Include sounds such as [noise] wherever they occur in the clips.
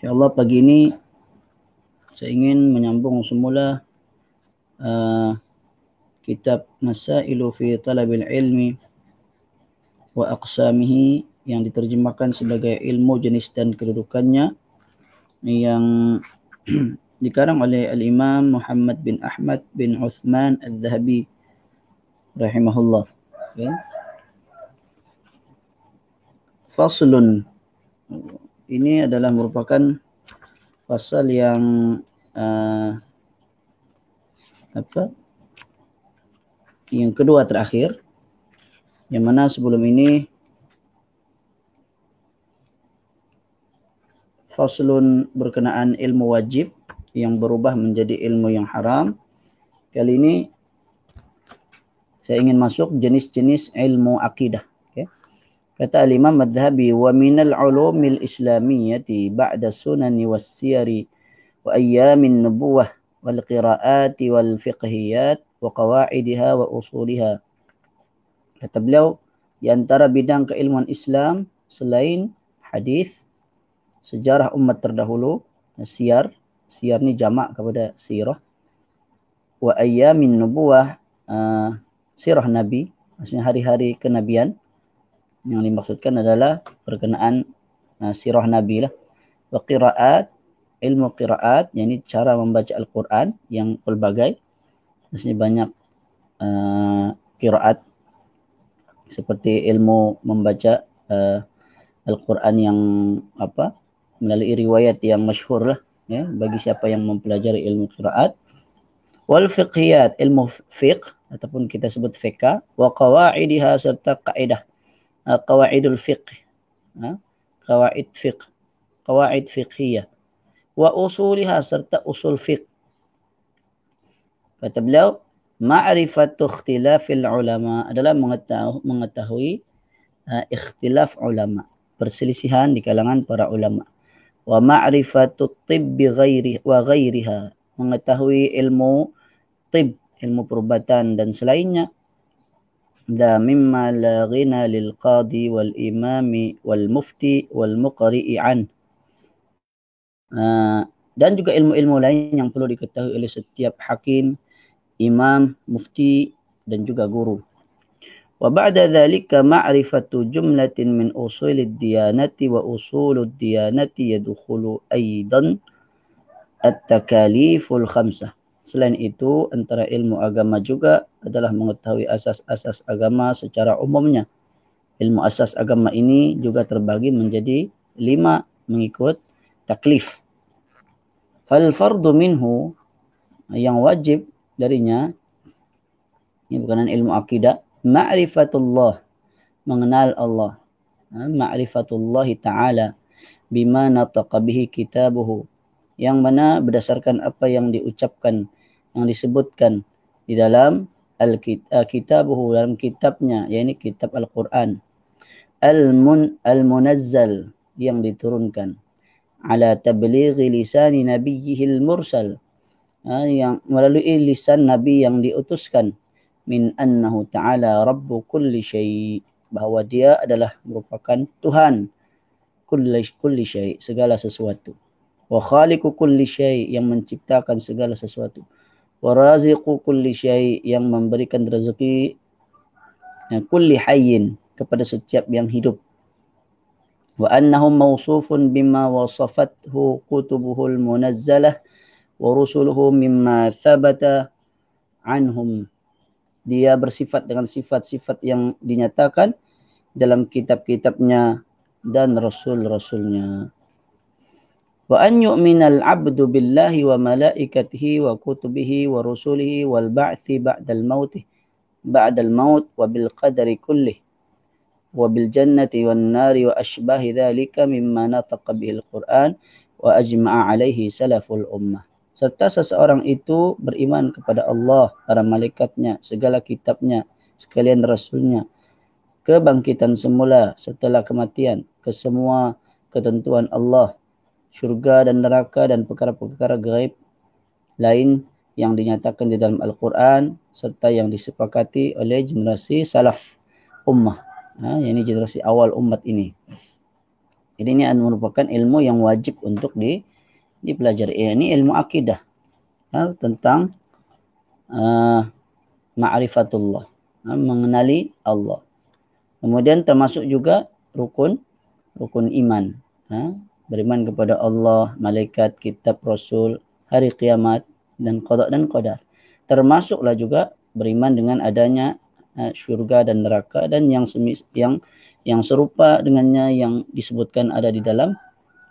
InsyaAllah pagi ini saya ingin menyambung semula uh, kitab Masailu fi Talabil Ilmi wa Aqsamihi yang diterjemahkan sebagai ilmu jenis dan kedudukannya yang [clears throat] dikarang oleh Al-Imam Muhammad bin Ahmad bin Uthman Al-Zahabi rahimahullah. Okay. Faslun ini adalah merupakan pasal yang uh, apa? Yang kedua terakhir yang mana sebelum ini faslun berkenaan ilmu wajib yang berubah menjadi ilmu yang haram. Kali ini saya ingin masuk jenis-jenis ilmu akidah Kata Imam Madhabi wa minal ulumil islamiyyati ba'da sunani was siyari wa ayyamin nubuwah wal qiraati wal fiqhiyat wa qawaidiha wa usuliha. Kata beliau di antara bidang keilmuan Islam selain hadis sejarah umat terdahulu siar siar ni jamak kepada sirah wa ayyamin nubuwah uh, sirah nabi maksudnya hari-hari kenabian yang dimaksudkan adalah berkenaan uh, sirah Nabi lah. Wa qiraat, ilmu qiraat, yakni cara membaca Al-Quran yang pelbagai. Maksudnya banyak uh, qiraat seperti ilmu membaca uh, Al-Quran yang apa melalui riwayat yang masyhur lah ya bagi siapa yang mempelajari ilmu qiraat wal fiqhiyat ilmu fiqh ataupun kita sebut fiqh wa qawaidiha serta kaidah qawaidul fiqh. Qawaid fiqh. Qawaid fiqhiyah. Wa usuliha serta usul fiqh. Kata beliau ma'rifatu ikhtilafil ulama adalah mengetahui, mengetahui uh, ikhtilaf ulama. Perselisihan di kalangan para ulama. Wa ma'rifatu tibbi ghairi wa ghairiha. Mengetahui ilmu tib ilmu perubatan dan selainnya ذا مما لا غنى للقاضي والإمام والمفتي والمقرئ عنه dan juga ilmu-ilmu lain yang perlu diketahui oleh setiap hakim, imam, mufti dan juga guru. Wa ba'da dhalika ma'rifatu jumlatin min usulid diyanati wa usulud diyanati yadkhulu aidan at-takaliful khamsah. Selain itu, antara ilmu agama juga adalah mengetahui asas-asas agama secara umumnya. Ilmu asas agama ini juga terbagi menjadi lima mengikut taklif. Fal fardu minhu yang wajib darinya ini bukan ilmu akidah ma'rifatullah mengenal Allah ha, ma'rifatullah taala bima nataqa bihi kitabuhu yang mana berdasarkan apa yang diucapkan yang disebutkan di dalam Al-Kitabuhu dalam kitabnya yakni kitab Al-Quran. Al-Mun Al-Munazzal yang diturunkan. Ala tablighi lisani nabiyhi al-mursal. Ha, yang melalui lisan nabi yang diutuskan. Min annahu ta'ala rabbu kulli syai. Bahawa dia adalah merupakan Tuhan. Kulli kulli syai. Segala sesuatu wa khaliqu kulli syai yang menciptakan segala sesuatu. Waraziqu kulli syai yang memberikan rezeki ya, kulli hayyin kepada setiap yang hidup. Wa annahum mawsufun bima wasafathu kutubuhul munazzalah wa rusuluhu mimma thabata anhum. Dia bersifat dengan sifat-sifat yang dinyatakan dalam kitab-kitabnya dan rasul-rasulnya wa an yu'minal abdu billahi wa malaikatihi wa kutubihi wa rusulihi wal ba'thi ba'dal mautih ba'dal maut wa bil qadari kullih wa bil jannati wan nari wa ashbahi dhalika mimma nataqa bihil qur'an wa ajma'a alaihi salaful ummah. Serta seseorang itu beriman kepada Allah, para malaikatnya, segala kitabnya, sekalian rasulnya, kebangkitan semula setelah kematian, kesemua ketentuan Allah, syurga dan neraka dan perkara-perkara gaib lain yang dinyatakan di dalam Al-Quran serta yang disepakati oleh generasi salaf ummah. Ha, yang ini generasi awal umat ini. Jadi ini merupakan ilmu yang wajib untuk di, dipelajari. Ini ilmu akidah ha, tentang uh, ma'rifatullah, ha, mengenali Allah. Kemudian termasuk juga rukun rukun iman. Ha, beriman kepada Allah, malaikat, kitab, rasul, hari kiamat dan qada dan qadar. Termasuklah juga beriman dengan adanya uh, syurga dan neraka dan yang semis, yang yang serupa dengannya yang disebutkan ada di dalam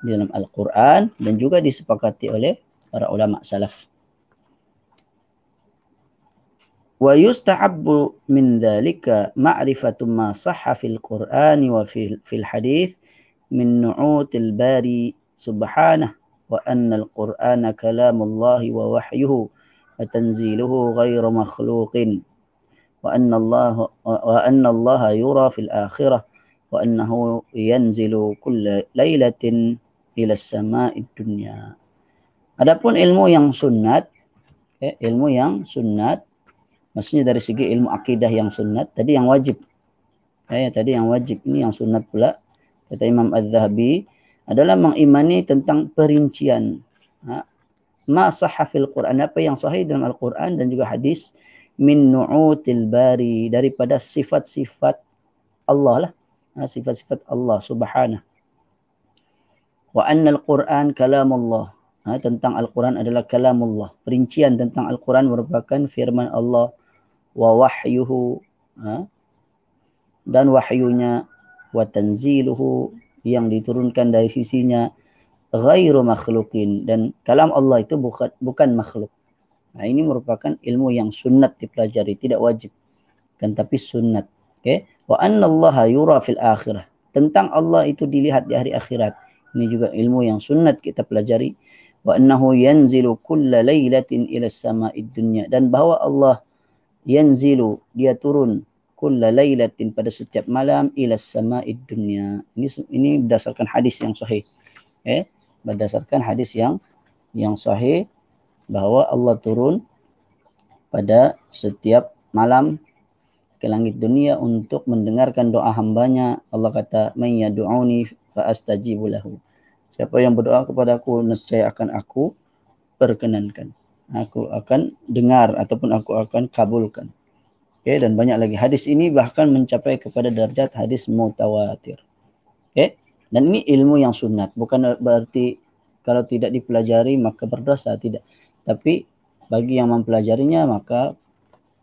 di dalam Al-Quran dan juga disepakati oleh para ulama salaf. Wa yusta'abbu min dhalika ma'rifatu ma sahha fil Qur'an wa fil, fil hadith min nu'util bari subhanah wa anna al-Qur'ana kalamullahi wa wahyuhu wa tanziluhu ghairu makhluqin wa anna Allah wa anna Allah yura fil akhirah wa annahu yanzilu kulla lailatin ila sama'id dunya. Adapun ilmu yang sunnat, eh, ilmu yang sunnat, maksudnya dari segi ilmu akidah yang sunnat, tadi yang wajib. Eh, tadi yang wajib ini yang sunnat pula. Kata Imam Az-Zahabi adalah mengimani tentang perincian. Ha? Ma sahha fil Quran, apa yang sahih dalam Al-Quran dan juga hadis min nu'util bari daripada sifat-sifat Allah lah. Ha, sifat-sifat Allah subhanahu wa anna al-Quran kalamullah. Ha, tentang Al-Quran adalah kalamullah. Perincian tentang Al-Quran merupakan firman Allah wa wahyuhu ha, dan wahyunya wa tanziluhu yang diturunkan dari sisinya ghairu makhlukin dan kalam Allah itu bukan bukan makhluk. Nah, ini merupakan ilmu yang sunnat dipelajari, tidak wajib. Kan tapi sunnat. Okey. Wa anna Allah yura fil akhirah. Tentang Allah itu dilihat di hari akhirat. Ini juga ilmu yang sunnat kita pelajari. Wa annahu yanzilu kulla laylatin ila sama'id dunya. Dan bahawa Allah yanzilu, dia turun kulla laylatin pada setiap malam ila sama'id dunya. Ini ini berdasarkan hadis yang sahih. Eh, berdasarkan hadis yang yang sahih bahawa Allah turun pada setiap malam ke langit dunia untuk mendengarkan doa hambanya. Allah kata, "Man yad'uni fa astajibu lahu. Siapa yang berdoa kepada aku nescaya akan aku perkenankan. Aku akan dengar ataupun aku akan kabulkan. Okay, dan banyak lagi hadis ini bahkan mencapai kepada darjat hadis mutawatir. Okay, dan ini ilmu yang sunat. Bukan berarti kalau tidak dipelajari maka berdosa tidak. Tapi bagi yang mempelajarinya maka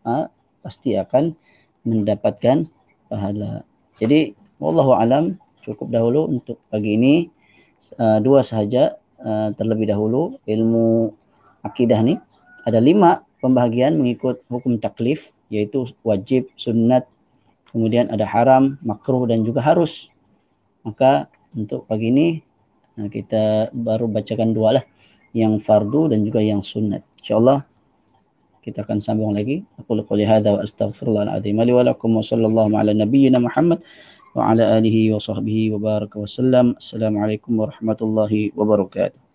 ha, pasti akan mendapatkan pahala. Jadi wallahu alam cukup dahulu untuk pagi ini uh, dua sahaja uh, terlebih dahulu ilmu akidah ni ada lima pembahagian mengikut hukum taklif iaitu wajib, sunat, kemudian ada haram, makruh dan juga harus. Maka untuk pagi ini eh, kita baru bacakan dua lah. Yang fardu dan juga yang sunat. InsyaAllah kita akan sambung lagi. Aku lukuh lihada wa astaghfirullahaladzim. Wa lakum wa sallallahu ala nabiyyina Muhammad wa ala alihi wa sahbihi wa baraka wa sallam. Assalamualaikum warahmatullahi wabarakatuh.